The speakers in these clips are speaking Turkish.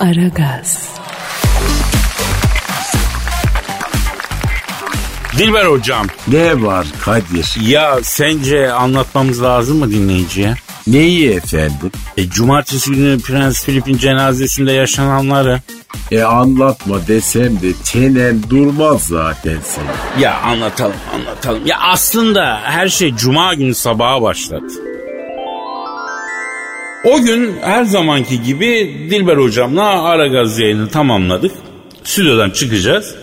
Aragaz, Dilber hocam Ne var Kadir? ya sence anlatmamız lazım mı dinleyiciye? Neyi efendim? E, cumartesi günü Prens Filip'in cenazesinde yaşananları. E anlatma desem de çenen durmaz zaten senin. Ya anlatalım anlatalım. Ya aslında her şey cuma günü sabaha başladı. O gün her zamanki gibi Dilber hocamla ara gaz yayını tamamladık. Stüdyodan çıkacağız.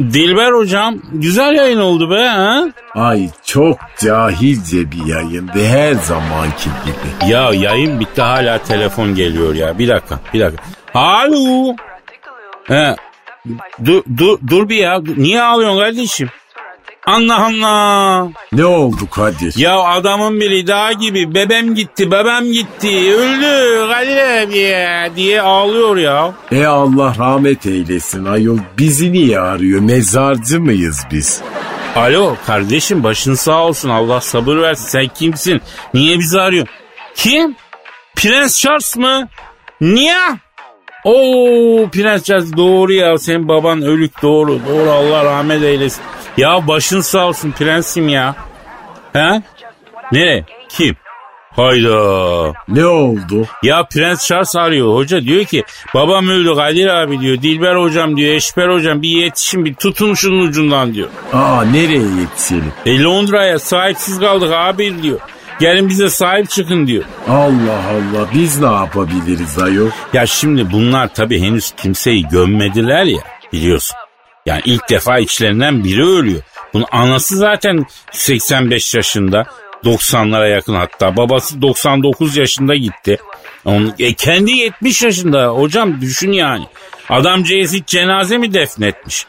Dilber hocam güzel yayın oldu be ha? Ay çok cahilce bir yayındı her zamanki gibi. Ya yayın bitti hala telefon geliyor ya. Bir dakika bir dakika. Alo. He. Dur, dur, dur bir ya. Niye ağlıyorsun kardeşim? Allah Allah. Ne oldu Kadir? Ya adamın biri daha gibi bebem gitti bebem gitti öldü Kadir abi ya diye ağlıyor ya. E Allah rahmet eylesin ayol bizi niye arıyor mezarcı mıyız biz? Alo kardeşim başın sağ olsun Allah sabır versin sen kimsin? Niye bizi arıyorsun? Kim? Prens Charles mı? Niye? Oo Prens Charles doğru ya senin baban ölük doğru doğru Allah rahmet eylesin. Ya başın sağ olsun prensim ya. He? Nereye? Kim? Hayda. Ne oldu? Ya Prens Charles arıyor. Hoca diyor ki babam öldü Kadir abi diyor. Dilber hocam diyor. Eşber hocam bir yetişin bir tutun şunun ucundan diyor. Aa nereye yetişelim? E Londra'ya sahipsiz kaldık abi diyor. Gelin bize sahip çıkın diyor. Allah Allah biz ne yapabiliriz ayol? Ya şimdi bunlar tabii henüz kimseyi gömmediler ya biliyorsun. Yani ilk defa içlerinden biri ölüyor. Bunun anası zaten 85 yaşında. 90'lara yakın hatta. Babası 99 yaşında gitti. Onun, e, kendi 70 yaşında hocam düşün yani. Adamcağız hiç cenaze mi defnetmiş?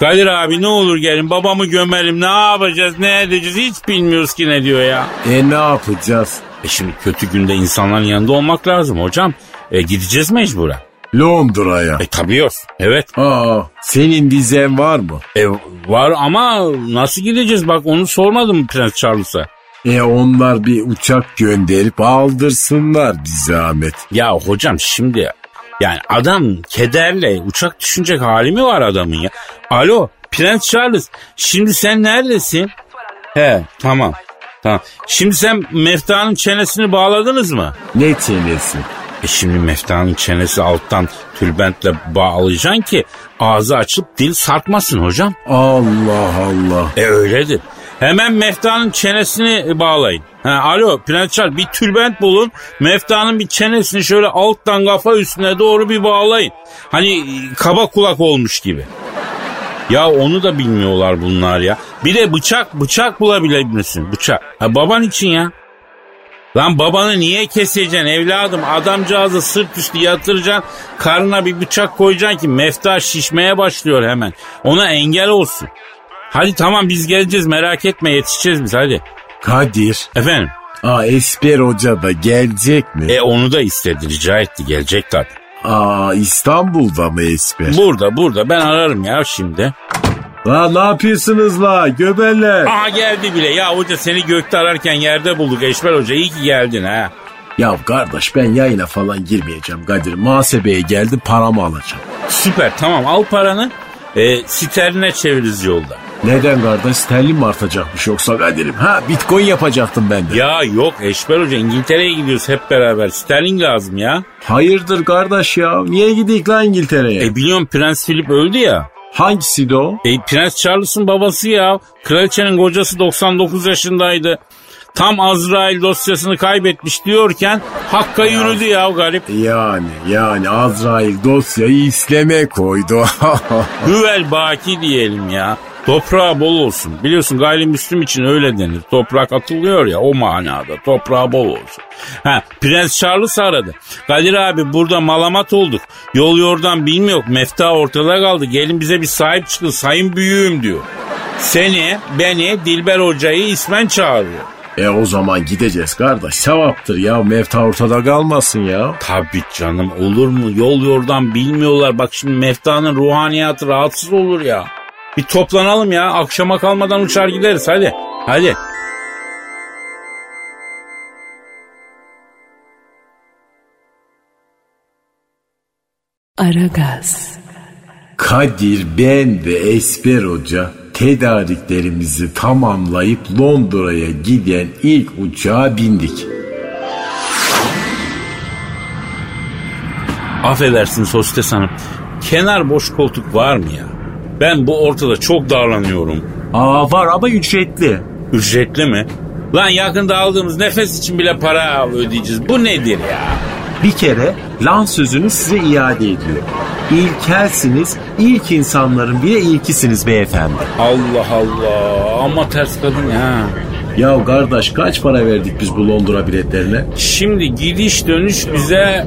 Kadir abi ne olur gelin babamı gömelim ne yapacağız ne edeceğiz hiç bilmiyoruz ki ne diyor ya. E ne yapacağız? E şimdi kötü günde insanların yanında olmak lazım hocam. E gideceğiz mecburen. Londra'ya. E tabii yok. Evet. Aa senin vizen var mı? E var ama nasıl gideceğiz bak onu sormadım Prens Charles'a. E onlar bir uçak gönderip aldırsınlar bir zahmet. Ya hocam şimdi yani adam kederle uçak düşünecek hali mi var adamın ya? Alo Prens Charles şimdi sen neredesin? He tamam. Tamam. Şimdi sen Mefta'nın çenesini bağladınız mı? Ne çenesi? E şimdi Mefta'nın çenesi alttan tülbentle bağlayacaksın ki ağzı açıp dil sarkmasın hocam. Allah Allah. E öyledir. Hemen Mefta'nın çenesini bağlayın. Ha, alo Prens Charles bir tülbent bulun. Mefta'nın bir çenesini şöyle alttan kafa üstüne doğru bir bağlayın. Hani kaba kulak olmuş gibi. Ya onu da bilmiyorlar bunlar ya. Bir de bıçak bıçak bulabilir misin? Bıçak. Ha, baban için ya. Lan babanı niye keseceksin evladım? Adamcağızı sırt üstü yatıracaksın. Karnına bir bıçak koyacaksın ki mefta şişmeye başlıyor hemen. Ona engel olsun. Hadi tamam biz geleceğiz merak etme yetişeceğiz biz hadi. Kadir. Efendim? Aa Esper Hoca da gelecek mi? E onu da istedi rica etti gelecek tabii. Aa İstanbul'da mı Esper? Burada burada ben ararım ya şimdi. La ne yapıyorsunuz la göbeller? Aha geldi bile ya hoca seni gökte ararken yerde bulduk Eşber Hoca iyi ki geldin ha. Ya kardeş ben yayına falan girmeyeceğim Kadir. Muhasebeye geldi paramı alacağım. Süper tamam al paranı e, sterline çeviririz yolda. Neden kardeş sterlin mi artacakmış yoksa Kadir'im? Ha bitcoin yapacaktım ben de. Ya yok Eşber Hoca İngiltere'ye gidiyoruz hep beraber sterling lazım ya. Hayırdır kardeş ya? Niye gidik lan İngiltere'ye? E biliyorum Prens Philip öldü ya. Hangisi de o? E, Prens Charles'ın babası ya. Kraliçenin kocası 99 yaşındaydı. Tam Azrail dosyasını kaybetmiş diyorken Hakk'a yürüdü ya garip. Yani yani Azrail dosyayı İslam'e koydu. Hüvel baki diyelim ya. Toprağı bol olsun. Biliyorsun gayrimüslim için öyle denir. Toprak atılıyor ya o manada. Toprağı bol olsun. Ha, Prens Charles aradı. Kadir abi burada malamat olduk. Yol yordan bilmiyor. Mefta ortada kaldı. Gelin bize bir sahip çıkın sayın büyüğüm diyor. Seni, beni, Dilber Hoca'yı ismen çağırıyor. e o zaman gideceğiz kardeş. Sevaptır ya. Mevta ortada kalmasın ya. Tabii canım olur mu? Yol yordan bilmiyorlar. Bak şimdi Mefta'nın ruhaniyatı rahatsız olur ya. Bir toplanalım ya. Akşama kalmadan uçar gideriz hadi. Hadi. Aragaz. Kadir, ben ve Esper Hoca tedariklerimizi tamamlayıp Londra'ya giden ilk uçağa bindik. Affedersiniz hostes hanım. Kenar boş koltuk var mı ya? Ben bu ortada çok darlanıyorum. Aa var ama ücretli. Ücretli mi? Lan yakında aldığımız nefes için bile para ödeyeceğiz. Bu nedir ya? Bir kere lan sözünü size iade ediyor. İlkelsiniz, ilk insanların bile ilkisiniz beyefendi. Allah Allah. Ama ters kadın ya. Ya kardeş kaç para verdik biz bu Londra biletlerine? Şimdi gidiş dönüş bize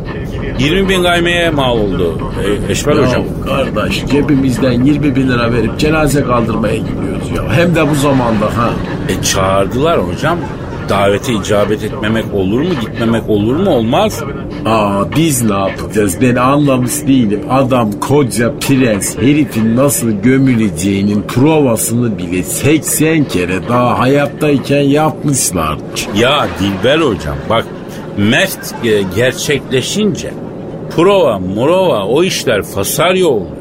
20 bin gaymeye mal oldu. E, Eşber hocam. Ya kardeş cebimizden 20 bin lira verip cenaze kaldırmaya gidiyoruz ya. Hem de bu zamanda ha. E çağırdılar hocam. Davete icabet etmemek olur mu? Gitmemek olur mu? Olmaz. Aa biz ne yapacağız ben anlamış değilim. Adam koca prens herifin nasıl gömüleceğinin provasını bile 80 kere daha hayattayken yapmışlar. Ya Dilber hocam bak meft e, gerçekleşince prova murova o işler fasaryo oluyor.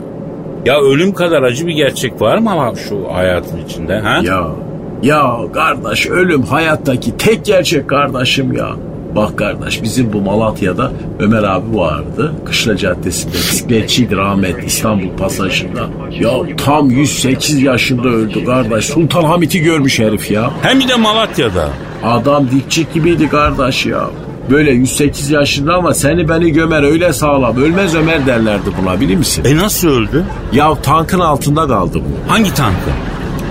Ya ölüm kadar acı bir gerçek var mı ama şu hayatın içinde ha? Ya ya kardeş ölüm hayattaki tek gerçek kardeşim ya. Bak kardeş bizim bu Malatya'da Ömer abi vardı. Kışla Caddesi'nde bisikletçiydi rahmet İstanbul pasajında. Ya tam 108 yaşında öldü kardeş. Sultan Hamit'i görmüş herif ya. Hem de Malatya'da. Adam dikçik gibiydi kardeş ya. Böyle 108 yaşında ama seni beni gömer öyle sağlam. Ölmez Ömer derlerdi buna bilir misin? E nasıl öldü? Ya tankın altında kaldı bu. Hangi tankı?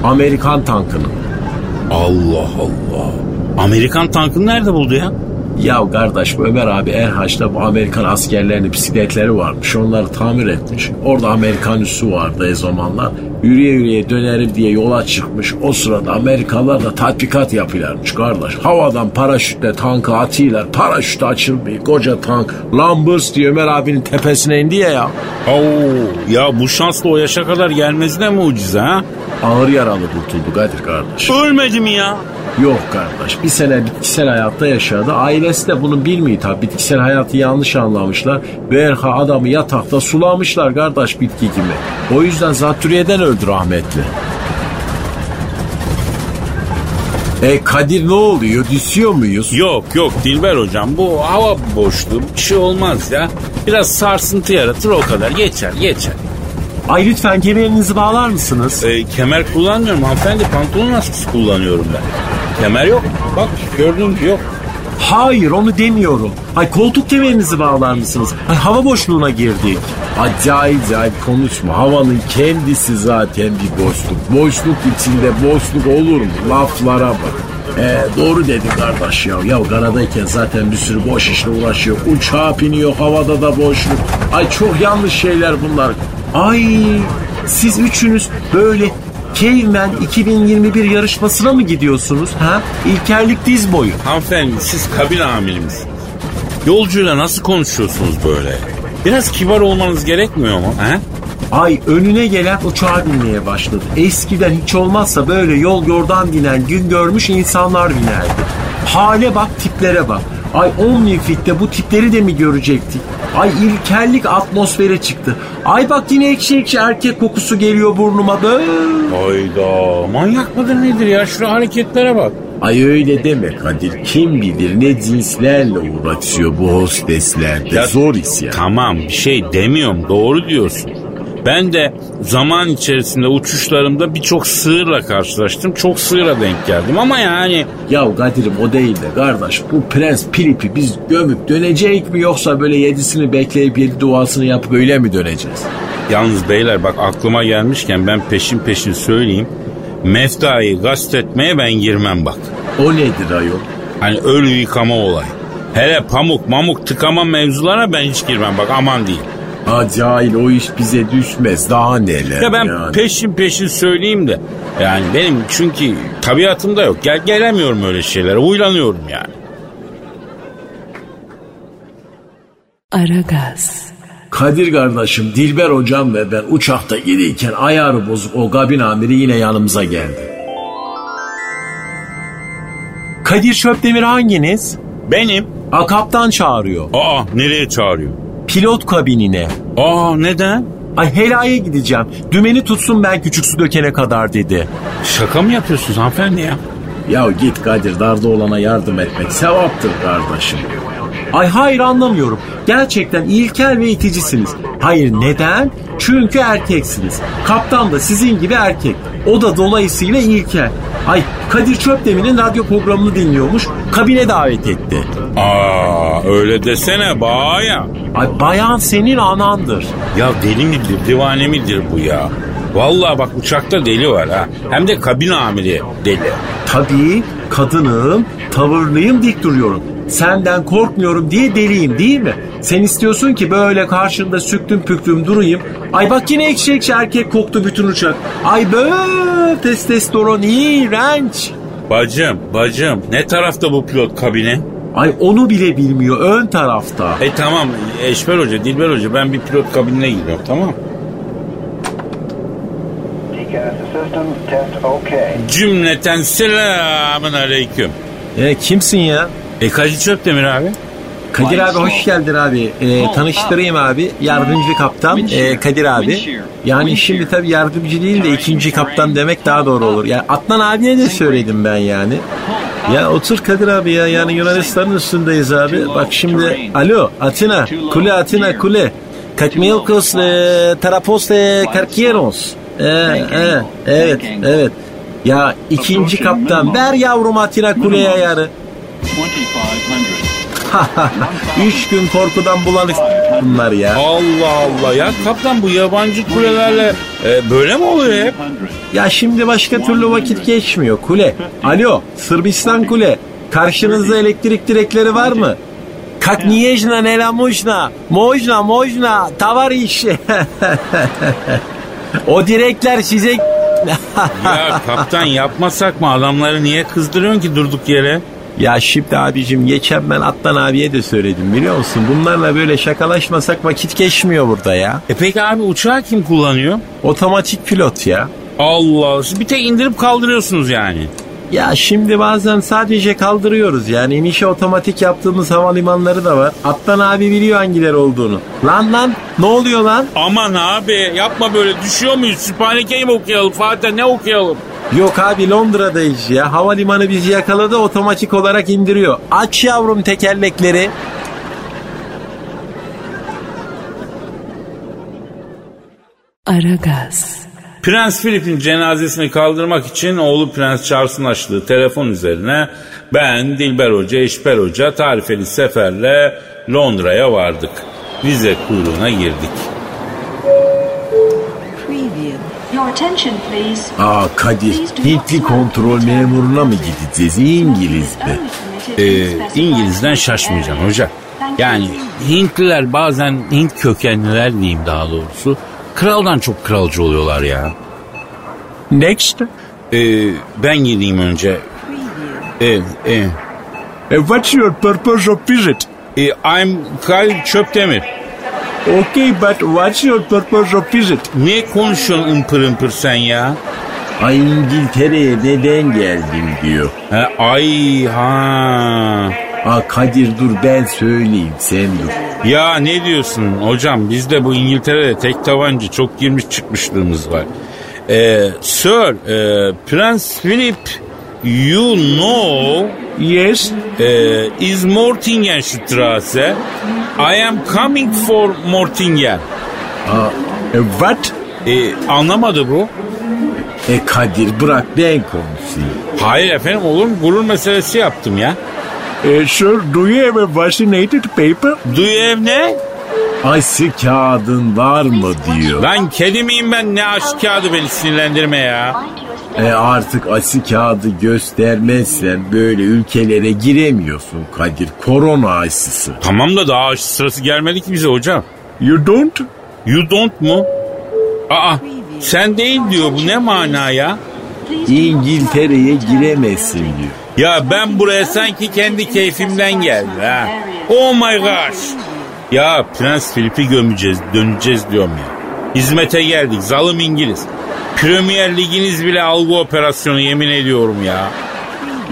Amerikan tankının. Allah Allah. Amerikan tankını nerede buldu ya? Ya kardeş Ömer abi Erhaç'ta bu Amerikan askerlerinin bisikletleri varmış. Onları tamir etmiş. Orada Amerikan üssü vardı o zamanlar. Yürüye yürüye dönerim diye yola çıkmış. O sırada Amerikalılar da tatbikat yapıyorlarmış kardeş. Havadan paraşütle tankı atıyorlar. Paraşüt açılmıyor. Koca tank Lambers diye Ömer abinin tepesine indi ya ya. Oo, ya bu şansla o yaşa kadar gelmesi de mucize ha? Ağır yaralı kurtuldu Kadir kardeş. Ölmedi mi ya? Yok kardeş bir sene bitkisel hayatta yaşadı. Ailesi de bunu bilmiyor tabi. Bitkisel hayatı yanlış anlamışlar. Berha adamı yatakta sulamışlar kardeş bitki gibi. O yüzden zatürriyeden öldü rahmetli. E Kadir ne oluyor? Düşüyor muyuz? Yok yok Dilber hocam bu hava boşluğu bir şey olmaz ya. Biraz sarsıntı yaratır o kadar geçer geçer. Ay lütfen kemerinizi bağlar mısınız? E, kemer kullanmıyorum hanımefendi pantolon askısı kullanıyorum ben. Kemer yok bak gördüğün gibi yok. Hayır onu demiyorum. Ay koltuk kemerinizi bağlar mısınız? Ay hava boşluğuna girdik. Acayip acayip konuşma. Havanın kendisi zaten bir boşluk. Boşluk içinde boşluk olur mu? Laflara bak. E, doğru dedin kardeş ya. Ya karadayken zaten bir sürü boş işle uğraşıyor. Uçağa biniyor havada da boşluk. Ay çok yanlış şeyler bunlar. Ay siz üçünüz böyle Caveman 2021 yarışmasına mı gidiyorsunuz? Ha? İlkerlik diz boyu. Hanımefendi siz kabin amirimsiniz. Yolcuyla nasıl konuşuyorsunuz böyle? Biraz kibar olmanız gerekmiyor mu? He? Ay önüne gelen uçağa binmeye başladı. Eskiden hiç olmazsa böyle yol yordan binen gün görmüş insanlar binerdi. Hale bak tiplere bak. Ay Omnifit'te bu tipleri de mi görecektik? Ay ilkellik atmosfere çıktı. Ay bak yine ekşi ekşi erkek kokusu geliyor burnuma böyle. Hayda manyak mıdır nedir ya şu hareketlere bak. Ay öyle deme Kadir. Kim bilir ne cinslerle uğraşıyor bu hosteslerde. Ya- Zor iş ya. Tamam bir şey demiyorum doğru diyorsun. Ben de zaman içerisinde uçuşlarımda birçok sığırla karşılaştım. Çok sığıra denk geldim ama yani Ya Kadir'im o değil de kardeş bu prens Pilip'i biz gömüp dönecek mi yoksa böyle yedisini bekleyip yedi duasını yapıp öyle mi döneceğiz? yalnız beyler bak aklıma gelmişken ben peşin peşin söyleyeyim. Meftayı gastetmeye ben girmem bak. O nedir ayol? Hani ölü yıkama olay. Hele pamuk mamuk tıkama mevzulara ben hiç girmem bak aman değil. Acayip o iş bize düşmez daha neler Ya ben yani. peşin peşin söyleyeyim de yani benim çünkü tabiatımda yok. Gel gelemiyorum öyle şeylere. Huylanıyorum yani. Aragaz. Kadir kardeşim, Dilber hocam ve ben uçakta giderken ayarı bozuk o kabin amiri yine yanımıza geldi. Kadir Şöpdemir hanginiz? Benim. A kaptan çağırıyor. Aa nereye çağırıyor? Pilot kabinine. Aa neden? Ay helaya gideceğim. Dümeni tutsun ben küçük su dökene kadar dedi. Şaka mı yapıyorsunuz hanımefendi ya? Ya git Kadir darda olana yardım etmek sevaptır kardeşim. Ay hayır anlamıyorum. Gerçekten ilkel ve iticisiniz. Hayır neden? Çünkü erkeksiniz. Kaptan da sizin gibi erkek. O da dolayısıyla ilkel. Ay Kadir Çöpdemir'in radyo programını dinliyormuş. Kabine davet etti. Aa öyle desene baya. Ay bayan senin anandır. Ya deli midir divane midir bu ya? Vallahi bak uçakta deli var ha. Hem de kabin amiri deli. Tabii kadınım, tavırlıyım, dik duruyorum. Senden korkmuyorum diye deliyim değil mi? Sen istiyorsun ki böyle karşında süktüm püktüm durayım. Ay bak yine ekşi ekşi erkek koktu bütün uçak. Ay böyle testosteron iğrenç. Bacım bacım ne tarafta bu pilot kabini? Ay onu bile bilmiyor ön tarafta. E tamam Eşber Hoca, Dilber Hoca ben bir pilot kabinine gidiyorum tamam TCAS system test okay. Cümleten selamun aleyküm. E, kimsin ya? E Kadir Çöptemir abi. Kadir abi hoş geldin abi. E, tanıştırayım abi. Yardımcı kaptan e, Kadir abi. Yani şimdi tabii yardımcı değil de ikinci kaptan demek daha doğru olur. Yani Adnan abiye de söyledim ben yani. Ya otur Kadir abi ya yani Yunanistan'ın üstündeyiz abi. Bak şimdi alo Atina kule Atina kule. Kakmiokos e, Tarapos e, Karkieros. E, e, evet evet. Ya ikinci kaptan ver yavrum Atina kuleye ayarı. 2500. Üç gün korkudan bulanık bunlar ya. Allah Allah ya kaptan bu yabancı kulelerle e, böyle mi oluyor hep? Ya şimdi başka türlü vakit geçmiyor kule. Alo Sırbistan kule. Karşınızda elektrik direkleri var mı? Kak niyejna nela mujna. Mojna mojna. Tavariş. o direkler size... Ya kaptan yapmasak mı adamları niye kızdırıyorsun ki durduk yere? Ya şimdi abicim geçen ben Atlan abiye de söyledim biliyor musun? Bunlarla böyle şakalaşmasak vakit geçmiyor burada ya. E peki abi uçağı kim kullanıyor? Otomatik pilot ya. Allah siz bir tek indirip kaldırıyorsunuz yani. Ya şimdi bazen sadece kaldırıyoruz yani inişi otomatik yaptığımız havalimanları da var. Atlan abi biliyor hangileri olduğunu. Lan lan ne oluyor lan? Aman abi yapma böyle düşüyor muyuz? Sübhaneke'yi mi okuyalım Fatih ne okuyalım? Yok abi Londra'dayız ya. Havalimanı bizi yakaladı otomatik olarak indiriyor. Aç yavrum tekerlekleri. Aragaz, Prens Philip'in cenazesini kaldırmak için oğlu Prens Charles'ın açtığı telefon üzerine ben, Dilber Hoca, Eşber Hoca tarifeli seferle Londra'ya vardık. Vize kuyruğuna girdik. Aa Kadir Hintli kontrol memuruna mı gideceğiz İngiliz mi? Ee, İngiliz'den şaşmayacağım hoca. Yani Hintliler bazen Hint kökenliler diyeyim daha doğrusu. Kraldan çok kralcı oluyorlar ya. Next. Ee, ben gideyim önce. Ee, e, what's your purpose of visit? e, I'm Kyle Çöptemir. Okay but what's your purpose of visit? Niye konuşuyorsun ımpır ımpır sen ya? Ay İngiltere'ye neden geldim diyor. Ha, ay ha. Aa Kadir dur ben söyleyeyim sen dur. Ya ne diyorsun hocam bizde bu İngiltere'de tek tabancı çok girmiş çıkmışlığımız var. Ee, sir, e, Prens Philip you know Yes. e, is Mortingenstrasse. I am coming for Mortingen. Aa, e, what? E, anlamadı bu. E Kadir bırak ben konuşayım. Hayır efendim olur mu? Gurur meselesi yaptım ya. Uh, sir, do you have a vaccinated paper? Do you have ne? Aysı kağıdın var mı diyor. Lan kedi miyim ben ne aşk kağıdı beni sinirlendirme ya. E artık aşı kağıdı göstermezsen böyle ülkelere giremiyorsun Kadir. Korona aşısı. Tamam da daha aşı sırası gelmedi ki bize hocam. You don't? You don't mu? Aa sen değil diyor bu ne mana ya? İngiltere'ye giremezsin diyor. Ya ben buraya sanki kendi keyfimden geldim ha. Oh my gosh. Ya Prens Philip'i gömeceğiz döneceğiz diyorum ya. Hizmete geldik zalim İngiliz. Premier Liginiz bile algı operasyonu yemin ediyorum ya.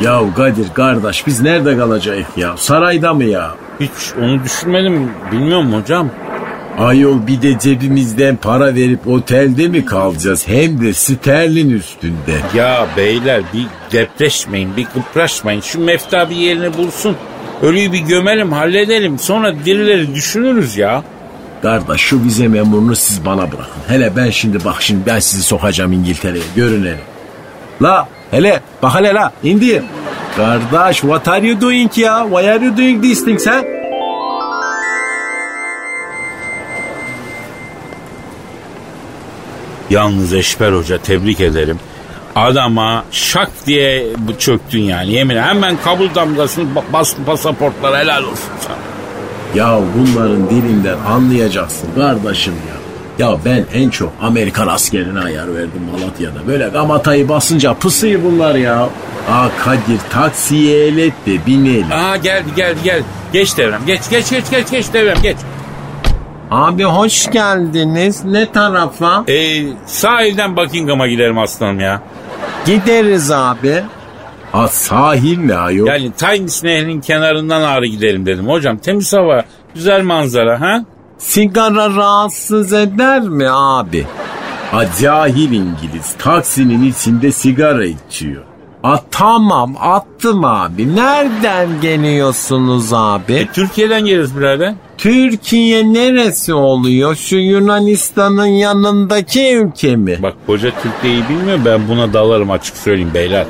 Ya Kadir kardeş biz nerede kalacağız ya? Sarayda mı ya? Hiç onu düşünmedim bilmiyorum hocam. Ayol bir de cebimizden para verip otelde mi kalacağız? Hem de sterlin üstünde. Ya beyler bir depreşmeyin, bir kıpraşmayın. Şu mefta bir yerini bulsun. Ölüyü bir gömelim, halledelim. Sonra dirileri düşünürüz ya. Kardeş şu vize memurunu siz bana bırakın. Hele ben şimdi bak şimdi ben sizi sokacağım İngiltere'ye. Görün hele. La hele bak hele la indi. Kardeş what are you doing ya? Why are you doing these things ha? Yalnız Eşber Hoca tebrik ederim. Adama şak diye çöktün yani. Yemin hemen kabul damgasını ba- bastın pasaportlara helal olsun sana. Ya bunların dilinden anlayacaksın kardeşim ya. Ya ben en çok Amerikan askerine ayar verdim Malatya'da. Böyle gamatayı basınca pısıyı bunlar ya. Aa Kadir taksiye elet de binelim. Aa geldi geldi geldi. Geç devrem geç geç geç geç geç devrem geç. Abi hoş geldiniz. Ne tarafa? Ee, sahilden Buckingham'a gidelim aslanım ya. Gideriz abi. Ha sahil mi ayol? Yani Tynes Nehri'nin kenarından ağrı gidelim dedim. Hocam temiz hava, güzel manzara ha? Sigara rahatsız eder mi abi? Ha cahil İngiliz taksinin içinde sigara içiyor. A, tamam attım abi. Nereden geliyorsunuz abi? E, Türkiye'den geliyoruz birader. Türkiye neresi oluyor? Şu Yunanistan'ın yanındaki ülke mi? Bak koca Türkiye'yi bilmiyor ben buna dalarım açık söyleyeyim beyler.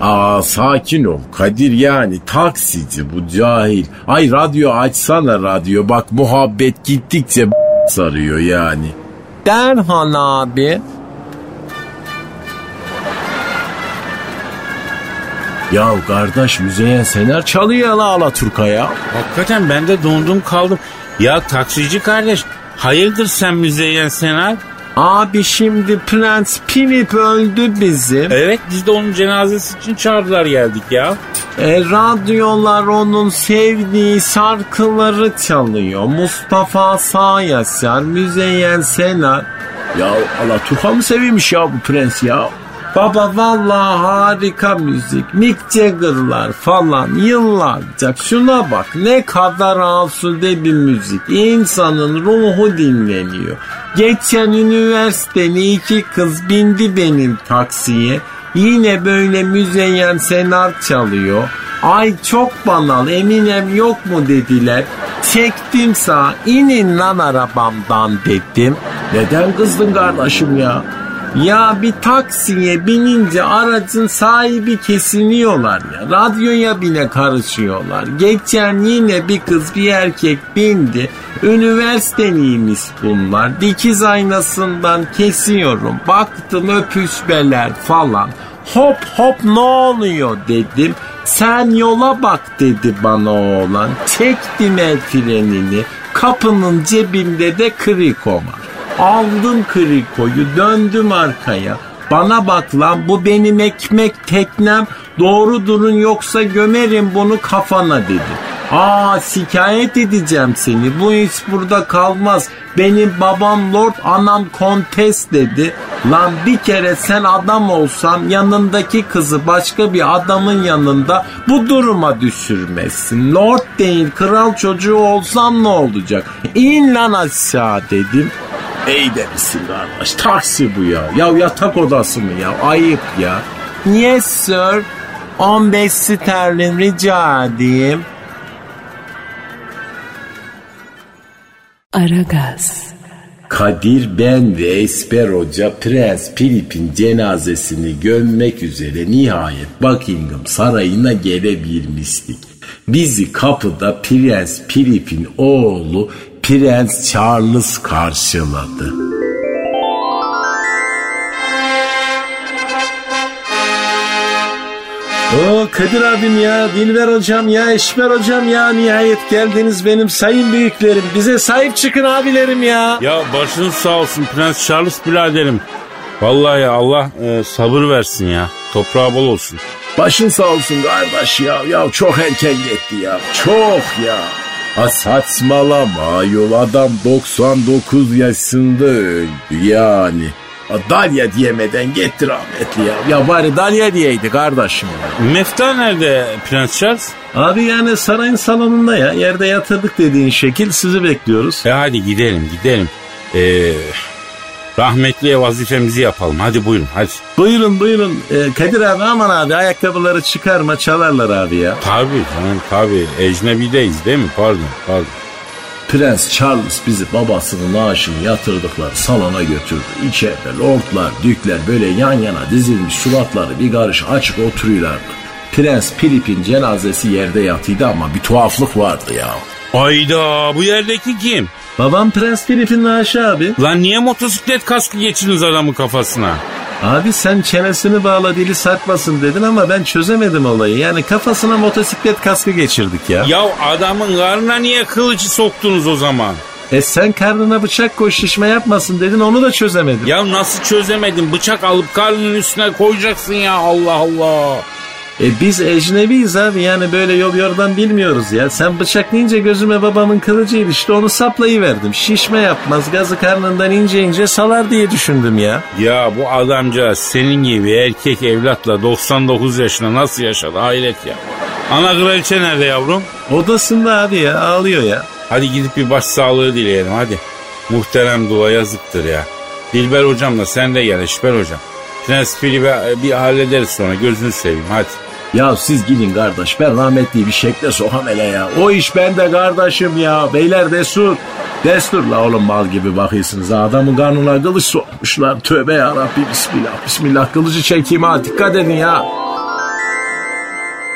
Aa sakin ol Kadir yani taksici bu cahil. Ay radyo açsana radyo bak muhabbet gittikçe sarıyor yani. Derhal abi. Ya kardeş Müzeyyen Sener çalıyor la Alaturka ya. Hakikaten ben de dondum kaldım. Ya taksici kardeş hayırdır sen müzeyyen Senar? Abi şimdi Prens Philip öldü bizim. Evet biz de onun cenazesi için çağırdılar geldik ya. E, radyolar onun sevdiği şarkıları çalıyor. Mustafa Sağyaşar, Müzeyyen Senar. Ya Alaturka mı sevmiş ya bu prens ya? Baba vallahi harika müzik. Mick Jagger'lar falan yıllarca. Şuna bak ne kadar asude bir müzik. İnsanın ruhu dinleniyor. Geçen üniversiteli iki kız bindi benim taksiye. Yine böyle müzeyyen senar çalıyor. Ay çok banal Eminem yok mu dediler. Çektim sağ inin lan arabamdan dedim. Neden kızdın kardeşim ya? Ya bir taksiye binince aracın sahibi kesiniyorlar ya. Radyoya bile karışıyorlar. Geçen yine bir kız bir erkek bindi. Üniversiteliymiş bunlar. Dikiz aynasından kesiyorum. Baktım öpüşmeler falan. Hop hop ne oluyor dedim. Sen yola bak dedi bana oğlan. Çektim el frenini. Kapının cebinde de kriko var. Aldım krikoyu döndüm arkaya. Bana bak lan bu benim ekmek teknem. Doğru durun yoksa gömerim bunu kafana dedi. Aa şikayet edeceğim seni. Bu iş burada kalmaz. Benim babam lord anam kontes dedi. Lan bir kere sen adam olsan yanındaki kızı başka bir adamın yanında bu duruma düşürmezsin. Lord değil kral çocuğu olsan ne olacak? İn lan aşağı dedim. Ey demişsin kardeş taksi bu ya. Ya yatak odası mı ya ayıp ya. Yes sir. 15 sterlin rica edeyim. Aragaz, Kadir ben ve Esper Hoca Prens Philip'in cenazesini gömmek üzere nihayet Buckingham Sarayı'na gelebilmiştik. Bizi kapıda Prens Philip'in oğlu Prens Charles karşıladı. Oo Kadir abim ya, Dilber hocam ya, Eşber hocam ya nihayet geldiniz benim sayın büyüklerim. Bize sahip çıkın abilerim ya. Ya başınız sağ olsun Prens Charles biraderim. Vallahi ya Allah e, sabır versin ya. Toprağı bol olsun. Başın sağ olsun kardeş ya. Ya çok erken gitti ya. Çok ya. Ha saçmalama yol adam 99 yaşında öldü yani. Dalya diyemeden gitti rahmetli ya. Ya bari Dalya diyeydi kardeşim. Mefta nerede Prens Charles? Abi yani sarayın salonunda ya yerde yatırdık dediğin şekil sizi bekliyoruz. E hadi gidelim gidelim. Ee, rahmetliye vazifemizi yapalım. Hadi buyurun hadi. Buyurun buyurun Ee, Kadir abi aman abi ayakkabıları çıkarma çalarlar abi ya. Tabii canım tabii. Ecnebideyiz değil mi? Pardon pardon. Prens Charles bizi babasının naaşını yatırdıkları salona götürdü. İçeride lordlar, dükler böyle yan yana dizilmiş suratları bir karış açık oturuyorlardı. Prens Philip'in cenazesi yerde yatıydı ama bir tuhaflık vardı ya. Ayda bu yerdeki kim? Babam Prens Filip'in naaşı abi. Lan niye motosiklet kaskı geçirdiniz adamın kafasına? Abi sen çenesini bağla dili sarkmasın dedin ama ben çözemedim olayı. Yani kafasına motosiklet kaskı geçirdik ya. Ya adamın karnına niye kılıcı soktunuz o zaman? E sen karnına bıçak koy şişme yapmasın dedin onu da çözemedim. Ya nasıl çözemedin? Bıçak alıp karnının üstüne koyacaksın ya Allah Allah. E biz ecnebiyiz abi yani böyle yol yordan bilmiyoruz ya. Sen bıçak deyince gözüme babamın kılıcıydı işte onu saplayıverdim. Şişme yapmaz gazı karnından ince ince salar diye düşündüm ya. Ya bu adamca senin gibi erkek evlatla 99 yaşında nasıl yaşadı hayret ya. Ana kraliçe nerede yavrum? Odasında abi ya ağlıyor ya. Hadi gidip bir baş sağlığı dileyelim hadi. Muhterem dua yazıktır ya. Dilber hocamla sen de gel Eşber hocam. Prens Filip'e bir hallederiz sonra gözünü seveyim hadi. Ya siz gidin kardeş ben rahmetliyi bir şekle sokam hele ya. O iş bende kardeşim ya. Beyler destur. Destur la oğlum mal gibi bakıyorsunuz. Adamın karnına kılıç sokmuşlar. Tövbe yarabbi bismillah. Bismillah kılıcı çekeyim ha dikkat edin ya.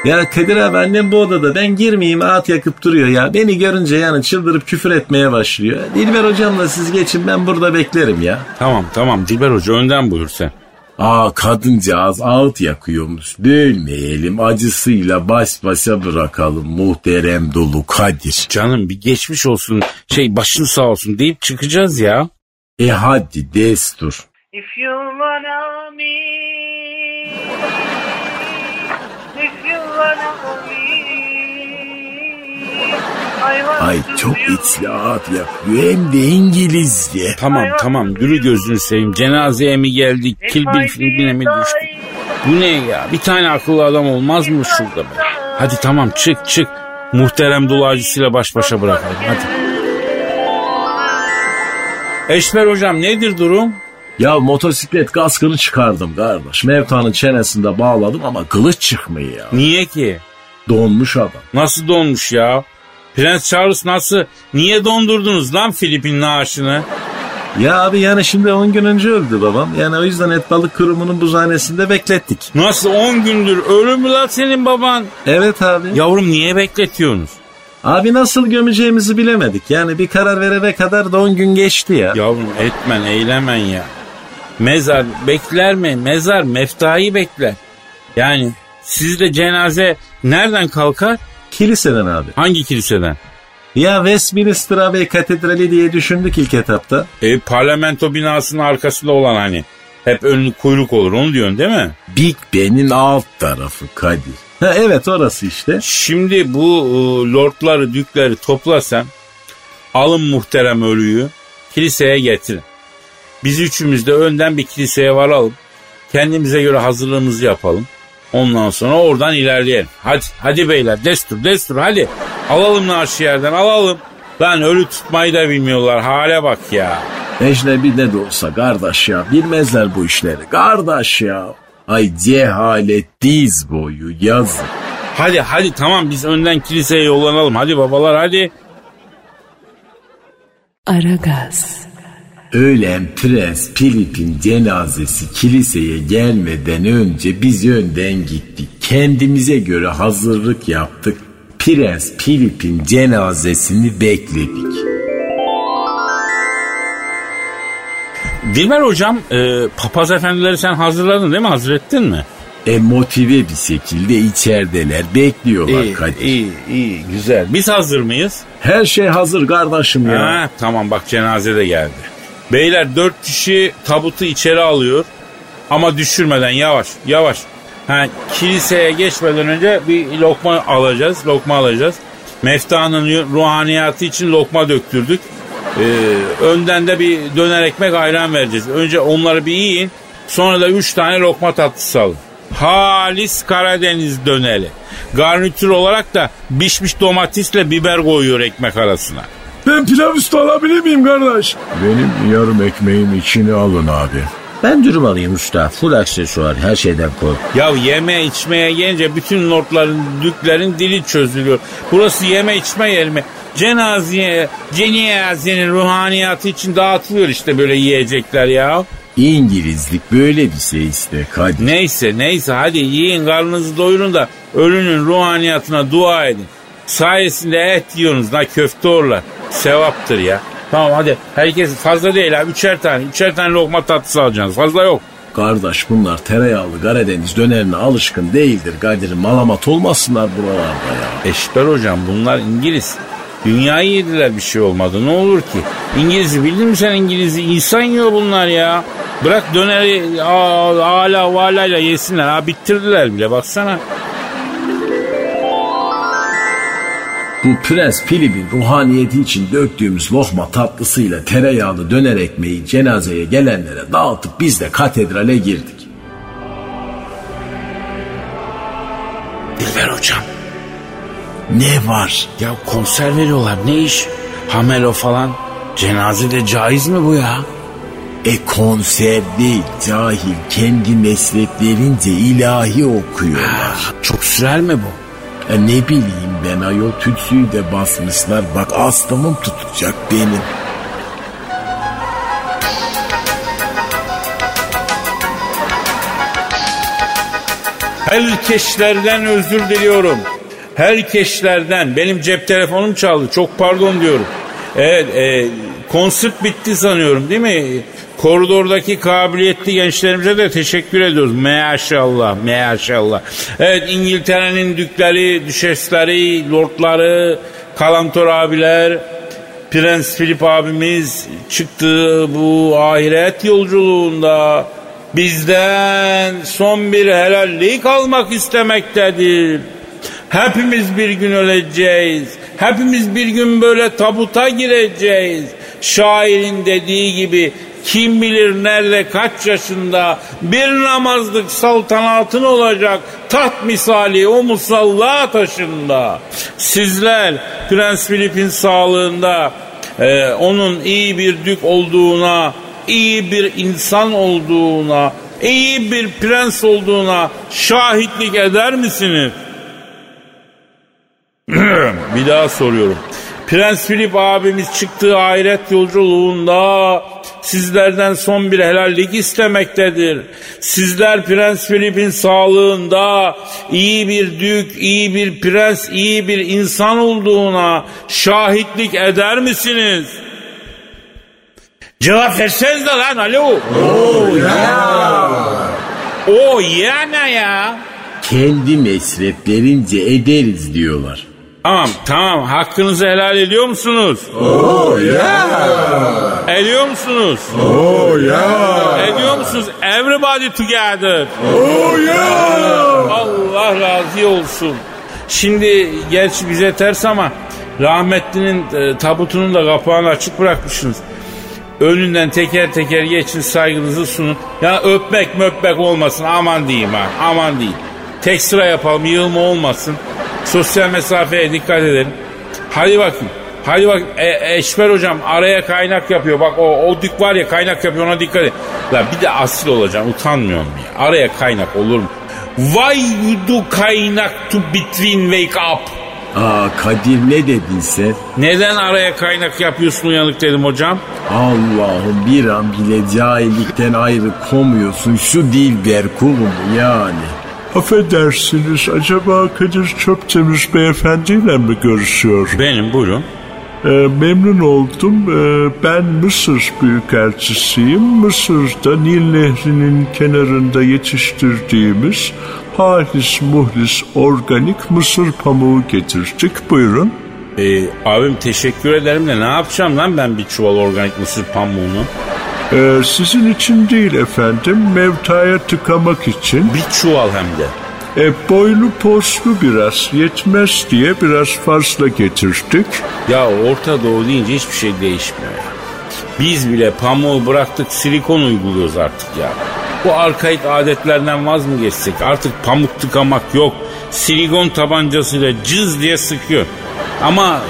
Ya Kadir abi annem bu odada ben girmeyeyim at yakıp duruyor ya. Beni görünce yani çıldırıp küfür etmeye başlıyor. Dilber hocamla siz geçin ben burada beklerim ya. Tamam tamam Dilber hoca önden buyur sen. Aa kadıncağız ağıt yakıyormuş. Bölmeyelim acısıyla baş başa bırakalım muhterem dolu Kadir. Canım bir geçmiş olsun şey başın sağ olsun deyip çıkacağız ya. E hadi destur. If you wanna me, if you wanna me, Ay çok ağıt yakıyor hem de İngilizce. Tamam tamam yürü gözünü seveyim. Cenazeye mi geldik? I filmine mi düştük? Bu ne ya? Bir tane akıllı adam olmaz mı şurada be? Hadi tamam çık çık. Muhterem duacısıyla baş başa bırakalım hadi. Eşber hocam nedir durum? Ya motosiklet kaskını çıkardım kardeş. Mevtanın çenesinde bağladım ama kılıç çıkmıyor ya. Niye ki? Donmuş adam. Nasıl donmuş ya? Prens Charles nasıl? Niye dondurdunuz lan Filip'in naaşını? Ya abi yani şimdi 10 gün önce öldü babam. Yani o yüzden et balık kurumunun buzhanesinde beklettik. Nasıl 10 gündür ölü mü lan senin baban? Evet abi. Yavrum niye bekletiyorsunuz? Abi nasıl gömeceğimizi bilemedik. Yani bir karar verene kadar da 10 gün geçti ya. Yavrum etmen eylemen ya. Mezar bekler mi? Mezar meftayı bekler. Yani sizde cenaze nereden kalkar? Kiliseden abi. Hangi kiliseden? Ya Westminster Abbey Katedrali diye düşündük ilk etapta. E, parlamento binasının arkasında olan hani. Hep önlü kuyruk olur onu diyorsun değil mi? Big Ben'in alt tarafı Kadir. Ha evet orası işte. Şimdi bu e, lordları, dükleri toplasan alın muhterem ölüyü kiliseye getirin. Biz üçümüz de önden bir kiliseye varalım. Kendimize göre hazırlığımızı yapalım. Ondan sonra oradan ilerleyelim. Hadi, hadi beyler destur, destur hadi. Alalım naaşı yerden alalım. Lan ölü tutmayı da bilmiyorlar hale bak ya. Ecnebi ne de olsa kardeş ya. Bilmezler bu işleri. Kardeş ya. Ay cehalet diz boyu yazık. Hadi hadi tamam biz önden kiliseye yollanalım. Hadi babalar hadi. Aragaz, Ölen Prens Filip'in cenazesi kiliseye gelmeden önce biz önden gittik. Kendimize göre hazırlık yaptık. Prens Filip'in cenazesini bekledik. Dilber hocam e, papaz efendileri sen hazırladın değil mi? Hazrettin mi? E motive bir şekilde içerideler bekliyorlar Kadir. iyi, iyi, güzel. Biz hazır mıyız? Her şey hazır kardeşim ya. Ha, tamam bak cenaze de geldi. Beyler dört kişi tabutu içeri alıyor. Ama düşürmeden yavaş yavaş. Ha, kiliseye geçmeden önce bir lokma alacağız. Lokma alacağız. Mefta'nın ruhaniyatı için lokma döktürdük. Ee, önden de bir döner ekmek ayran vereceğiz. Önce onları bir yiyin. Sonra da üç tane lokma tatlısı alın. Halis Karadeniz döneri. Garnitür olarak da pişmiş domatesle biber koyuyor ekmek arasına. Ben pilav üstü alabilir miyim kardeş? Benim yarım ekmeğin içini alın abi. Ben dürüm alayım usta. Full aksesuar her şeyden koy. Ya yeme içmeye gelince bütün lordların, düklerin dili çözülüyor. Burası yeme içme yeri mi? Cenazeye, cenazenin ruhaniyatı için dağıtılıyor işte böyle yiyecekler ya. İngilizlik böyle bir şey işte Kadir. Neyse neyse hadi yiyin karnınızı doyurun da ölünün ruhaniyatına dua edin. Sayesinde et yiyorsunuz la köfte orlar. Sevaptır ya. Tamam hadi herkes fazla değil ha üçer tane üçer tane lokma tatlısı alacaksınız fazla yok. Kardeş bunlar tereyağlı Karadeniz dönerine alışkın değildir Kadir'im. Malamat olmasınlar buralarda ya. Eşber hocam bunlar İngiliz. Dünyayı yediler bir şey olmadı ne olur ki. İngiliz'i bildin mi sen İngiliz'i? İnsan yiyor bunlar ya. Bırak döneri aa, hala valayla yesinler. Ha bitirdiler bile baksana. Bu Prens Filip'in ruhaniyeti için döktüğümüz lokma tatlısıyla tereyağlı döner ekmeği cenazeye gelenlere dağıtıp biz de katedrale girdik. Dilber hocam. Ne var? Ya konser veriyorlar ne iş? Hamelo falan. Cenazede caiz mi bu ya? E konser değil cahil kendi mesleklerince ilahi okuyorlar. Çok sürer mi bu? E ne bileyim ben ayol tütsüyü de basmışlar bak astımım tutacak benim. Herkeşlerden özür diliyorum. Herkeşlerden. Benim cep telefonum çaldı. Çok pardon diyorum. Evet e, konsert bitti sanıyorum değil mi? Koridordaki kabiliyetli gençlerimize de teşekkür ediyoruz. Maşallah, maşallah. Evet İngiltere'nin dükleri, düşesleri, lordları, kalantor abiler, Prens Philip abimiz çıktı bu ahiret yolculuğunda bizden son bir helallik almak istemektedir. Hepimiz bir gün öleceğiz. Hepimiz bir gün böyle tabuta gireceğiz. Şairin dediği gibi kim bilir nerede kaç yaşında bir namazlık saltanatın olacak taht misali o musalla taşında. Sizler Prens Filip'in sağlığında e, onun iyi bir dük olduğuna, iyi bir insan olduğuna, iyi bir prens olduğuna şahitlik eder misiniz? bir daha soruyorum. Prens Philip abimiz çıktığı ahiret yolculuğunda sizlerden son bir helallik istemektedir. Sizler Prens Philip'in sağlığında iyi bir dük, iyi bir prens, iyi bir insan olduğuna şahitlik eder misiniz? Cevap verseniz de lan alo. Oo ya. Oo ya ne ya? Kendi mesleklerince ederiz diyorlar. Tamam tamam hakkınızı helal ediyor musunuz? Oh ya. Ediyor musunuz? Oh ya. Ediyor musunuz? Everybody together. Oh ya. Allah razı olsun. Şimdi gerçi bize ters ama rahmetlinin e, tabutunun da kapağını açık bırakmışsınız. Önünden teker teker geçin saygınızı sunun. Ya öpmek möpmek olmasın aman diyeyim ha aman diyeyim. Tek sıra yapalım yığılma olmasın. Sosyal mesafeye dikkat edelim. Hadi bakın. Hadi bak e, Eşber hocam araya kaynak yapıyor. Bak o, o dük var ya kaynak yapıyor ona dikkat et. La bir de asil olacaksın utanmıyor mu ya? Araya kaynak olur mu? Why you do kaynak to between wake up? Aa Kadir ne dedin sen? Neden araya kaynak yapıyorsun uyanık dedim hocam? Allah'ım bir an bile cahillikten ayrı komuyorsun şu dilber kulum yani. Affedersiniz acaba Kadir Çöptemiz beyefendiyle mi görüşüyor? Benim buyurun. Ee, memnun oldum. Ee, ben Mısır Büyükelçisiyim. Mısır'da Nil Nehri'nin kenarında yetiştirdiğimiz halis muhlis organik mısır pamuğu getirdik. Buyurun. Ee, abim teşekkür ederim de ne yapacağım lan ben bir çuval organik mısır pamuğunu? Ee, sizin için değil efendim, mevtaya tıkamak için. Bir çuval hem de. E, boylu poslu biraz yetmez diye biraz fazla getirdik. Ya Orta Doğu deyince hiçbir şey değişmiyor. Biz bile pamuğu bıraktık silikon uyguluyoruz artık ya. Bu arkaik adetlerden vaz mı geçsek? Artık pamuk tıkamak yok. Silikon tabancasıyla cız diye sıkıyor. Ama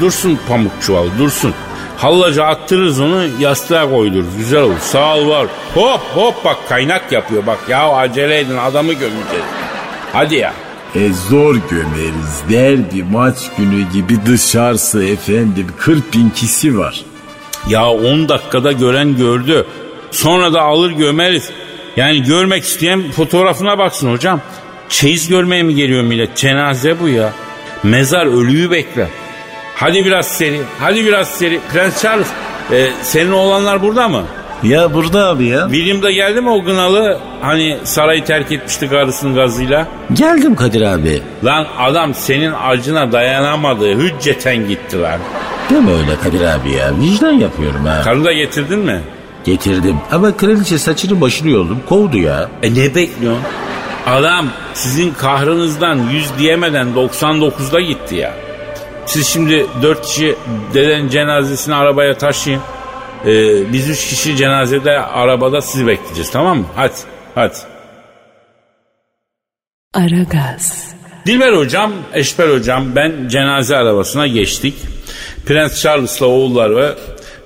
dursun pamuk çuvalı dursun. Hallaca attırırız onu yastığa koydururuz. Güzel olur. Sağ ol var. Hop hop bak kaynak yapıyor bak. Ya acele edin adamı gömeceğiz. Hadi ya. E zor gömeriz. Derbi maç günü gibi dışarısı efendim 40 bin kişi var. Ya 10 dakikada gören gördü. Sonra da alır gömeriz. Yani görmek isteyen fotoğrafına baksın hocam. Çeyiz görmeye mi geliyor millet? Cenaze bu ya. Mezar ölüyü bekler. Hadi biraz seri. Hadi biraz seri. Prens Charles e, senin oğlanlar burada mı? Ya burada abi ya. William da geldi mi o gınalı? Hani sarayı terk etmişti karısının gazıyla. Geldim Kadir abi. Lan adam senin acına dayanamadı. Hücceten gitti lan. Deme öyle Kadir abi ya. Vicdan yapıyorum ha. Karını da getirdin mi? Getirdim. Ama kraliçe saçını başını yoldum. Kovdu ya. E ne bekliyorsun? Adam sizin kahrınızdan 100 diyemeden 99'da gitti ya. Siz şimdi 4 kişi deden cenazesini arabaya taşıyın. Ee, biz 3 kişi cenazede arabada sizi bekleyeceğiz tamam mı? Hadi hadi. Aragaz, Dilber hocam, Eşber hocam ben cenaze arabasına geçtik. Prens Charles'la oğullar ve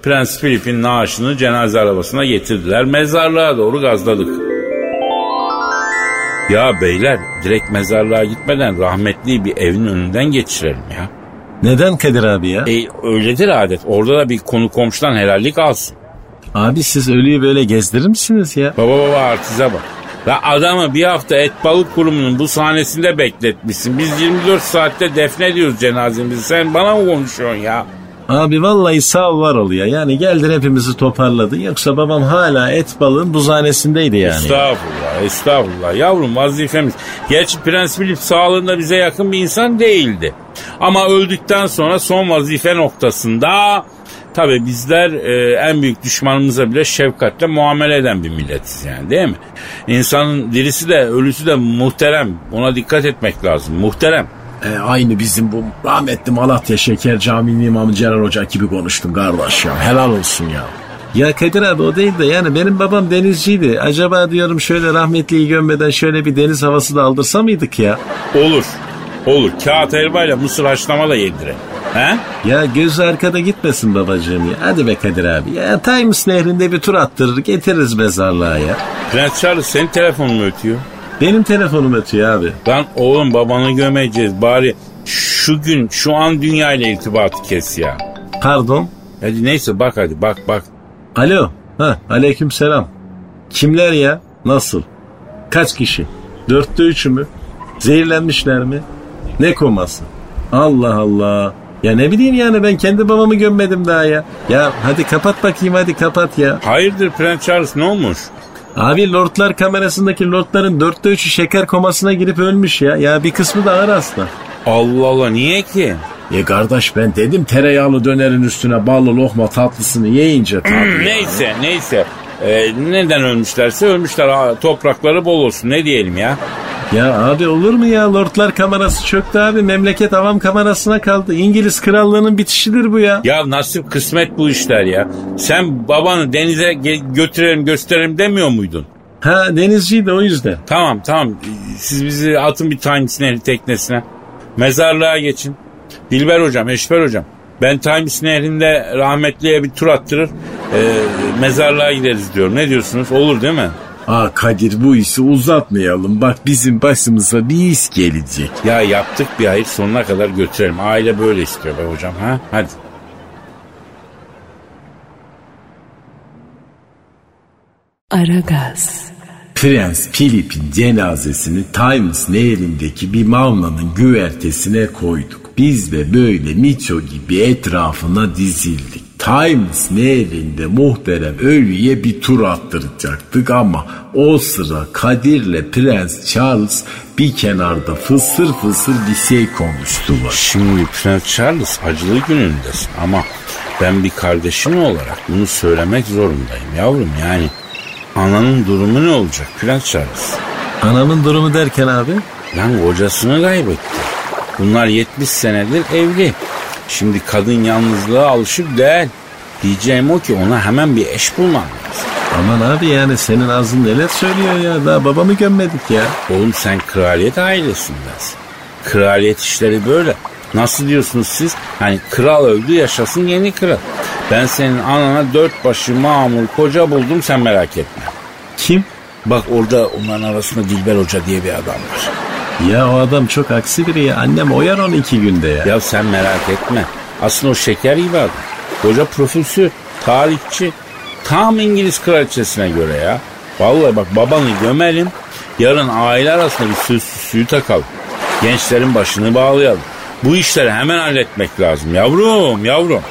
Prens Philip'in naaşını cenaze arabasına getirdiler. Mezarlığa doğru gazladık. Ya beyler direkt mezarlığa gitmeden rahmetli bir evin önünden geçirelim ya. Neden Kadir abi ya? E öyledir adet. Orada da bir konu komşudan helallik alsın. Abi siz ölüyü böyle gezdirir misiniz ya? Baba baba artize bak. La adamı bir hafta et balık kurumunun bu sahnesinde bekletmişsin. Biz 24 saatte defnediyoruz cenazemizi. Sen bana mı konuşuyorsun ya? Abi vallahi sağ var ol ya. Yani geldin hepimizi toparladın. Yoksa babam hala et balığın buzhanesindeydi yani. Estağfurullah, estağfurullah. Yavrum vazifemiz. Gerçi Prens Philip sağlığında bize yakın bir insan değildi. Ama öldükten sonra son vazife noktasında tabii bizler e, en büyük düşmanımıza bile şefkatle muamele eden bir milletiz yani değil mi? İnsanın dirisi de ölüsü de muhterem. Ona dikkat etmek lazım. Muhterem. E, aynı bizim bu rahmetli Malatya Şeker Camii'nin imamı Celal Hoca gibi konuştun kardeş ya. Helal olsun ya. Ya Kadir abi o değil de yani benim babam denizciydi. Acaba diyorum şöyle rahmetliyi gömmeden şöyle bir deniz havası da aldırsa mıydık ya? Olur. Olur. Kağıt helvayla mısır haşlama da yedirelim. He? Ya gözü arkada gitmesin babacığım ya. Hadi be Kadir abi. Ya Times nehrinde bir tur attırır getiririz mezarlığa ya. Prens Charles senin telefonun mu ötüyor? Benim telefonum ötüyor abi. Lan oğlum babanı gömeceğiz bari şu gün şu an dünya ile irtibatı kes ya. Pardon. Hadi neyse bak hadi bak bak. Alo. Ha, aleyküm selam. Kimler ya? Nasıl? Kaç kişi? Dörtte üçü mü? Zehirlenmişler mi? Ne koması? Allah Allah. Ya ne bileyim yani ben kendi babamı gömmedim daha ya. Ya hadi kapat bakayım hadi kapat ya. Hayırdır Prens Charles ne olmuş? Abi lordlar kamerasındaki lordların dörtte üçü şeker komasına girip ölmüş ya. Ya bir kısmı da ağır hasta. Allah Allah niye ki? E kardeş ben dedim tereyağlı dönerin üstüne ballı lokma tatlısını yiyince tabii. neyse neyse. Ee, neden ölmüşlerse ölmüşler. Ha, Toprakları bol olsun ne diyelim ya. Ya abi olur mu ya lordlar kamerası çöktü abi memleket avam kamerasına kaldı. İngiliz krallığının bitişidir bu ya. Ya nasip kısmet bu işler ya. Sen babanı denize götürelim gösterelim demiyor muydun? Ha denizciydi o yüzden. Tamam tamam siz bizi atın bir Nehri teknesine. Mezarlığa geçin. Dilber hocam, Eşber hocam. Ben Times Nehri'nde rahmetliye bir tur attırır. e, mezarlığa gideriz diyorum. Ne diyorsunuz? Olur değil mi? Aa Kadir bu işi uzatmayalım. Bak bizim başımıza bir iş gelecek. Ya yaptık bir hayır sonuna kadar götürelim. Aile böyle istiyor be hocam. Ha? Hadi. Aragaz, Prens Philip'in cenazesini Times nehrindeki bir mavnanın güvertesine koyduk. Biz de böyle Miço gibi etrafına dizildik. Times nehrinde muhterem ölüye bir tur attıracaktık ama o sıra Kadir'le Prens Charles bir kenarda fısır fısır bir şey konuştular. Şimdi Prens Charles acılı günündesin ama ben bir kardeşin olarak bunu söylemek zorundayım yavrum yani. Ananın durumu ne olacak Prens Charles? Anamın durumu derken abi. Lan kocasını kaybetti. Bunlar 70 senedir evli. Şimdi kadın yalnızlığa alışık değil. Diyeceğim o ki ona hemen bir eş bulmam lazım. Aman abi yani senin ağzın neler söylüyor ya. Daha babamı gömmedik ya. Oğlum sen kraliyet ailesindensin. Kraliyet işleri böyle. Nasıl diyorsunuz siz? Hani kral öldü yaşasın yeni kral. Ben senin anana dört başı mamur koca buldum sen merak etme. Kim? Bak orada onların arasında Dilber Hoca diye bir adam var. Ya o adam çok aksi biri ya. Annem oyar onu iki günde ya. Ya sen merak etme. Aslında o şeker gibi adam. Hoca profesör, tarihçi. Tam İngiliz kraliçesine göre ya. Vallahi bak babanı gömelim. Yarın aile arasında bir söz suyu takalım. Gençlerin başını bağlayalım. Bu işleri hemen halletmek lazım yavrum yavrum.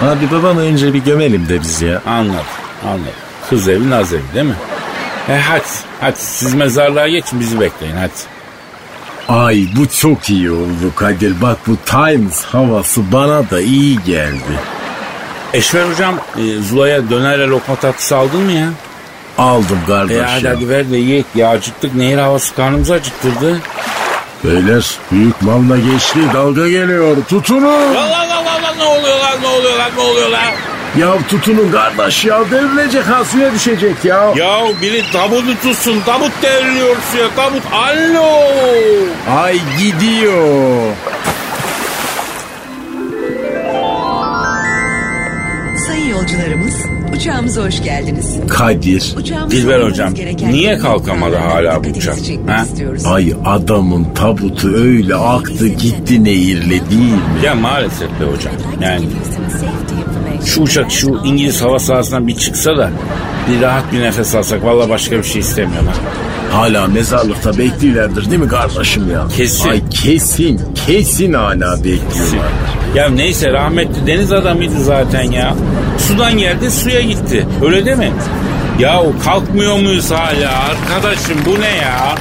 Abi babamı önce bir gömelim de biz ya. Anladım anladım. Kız evi naz evi değil mi? E hadi hadi siz mezarlığa geçin bizi bekleyin hadi. Ay bu çok iyi oldu Kadir. Bak bu Times havası bana da iyi geldi. Eşver hocam e, Zula'ya dönerle lokma tatlısı aldın mı ya? Aldım kardeş E hadi ya. hadi ver de yiyek ya acıktık nehir havası karnımızı acıktırdı. Beyler büyük malla geçti dalga geliyor tutunun. Allah Allah Allah ne oluyor lan ne oluyor lan ne oluyor lan? Ya tutunun kardeş ya devrilecek ha suya düşecek ya. Ya biri tabutu tutsun tabut devriliyor suya tabut alo. Ay gidiyor. Sayın yolcularımız, uçağımıza hoş geldiniz. Kadir. Uçağımızda Dilber hocam, niye kalkamadı hala bu uçak? Ha? Ay adamın tabutu öyle aktı gitti nehirle değil mi? Ya maalesef be hocam yani şu uçak şu İngiliz hava sahasından bir çıksa da bir rahat bir nefes alsak valla başka bir şey istemiyorum ha. Hala mezarlıkta bekliyorlardır değil mi kardeşim ya? Kesin. Ay kesin, kesin hala bekliyorlar. Ya neyse rahmetli deniz adamıydı zaten ya. Sudan geldi suya gitti. Öyle değil mi? Ya kalkmıyor muyuz hala arkadaşım bu ne ya?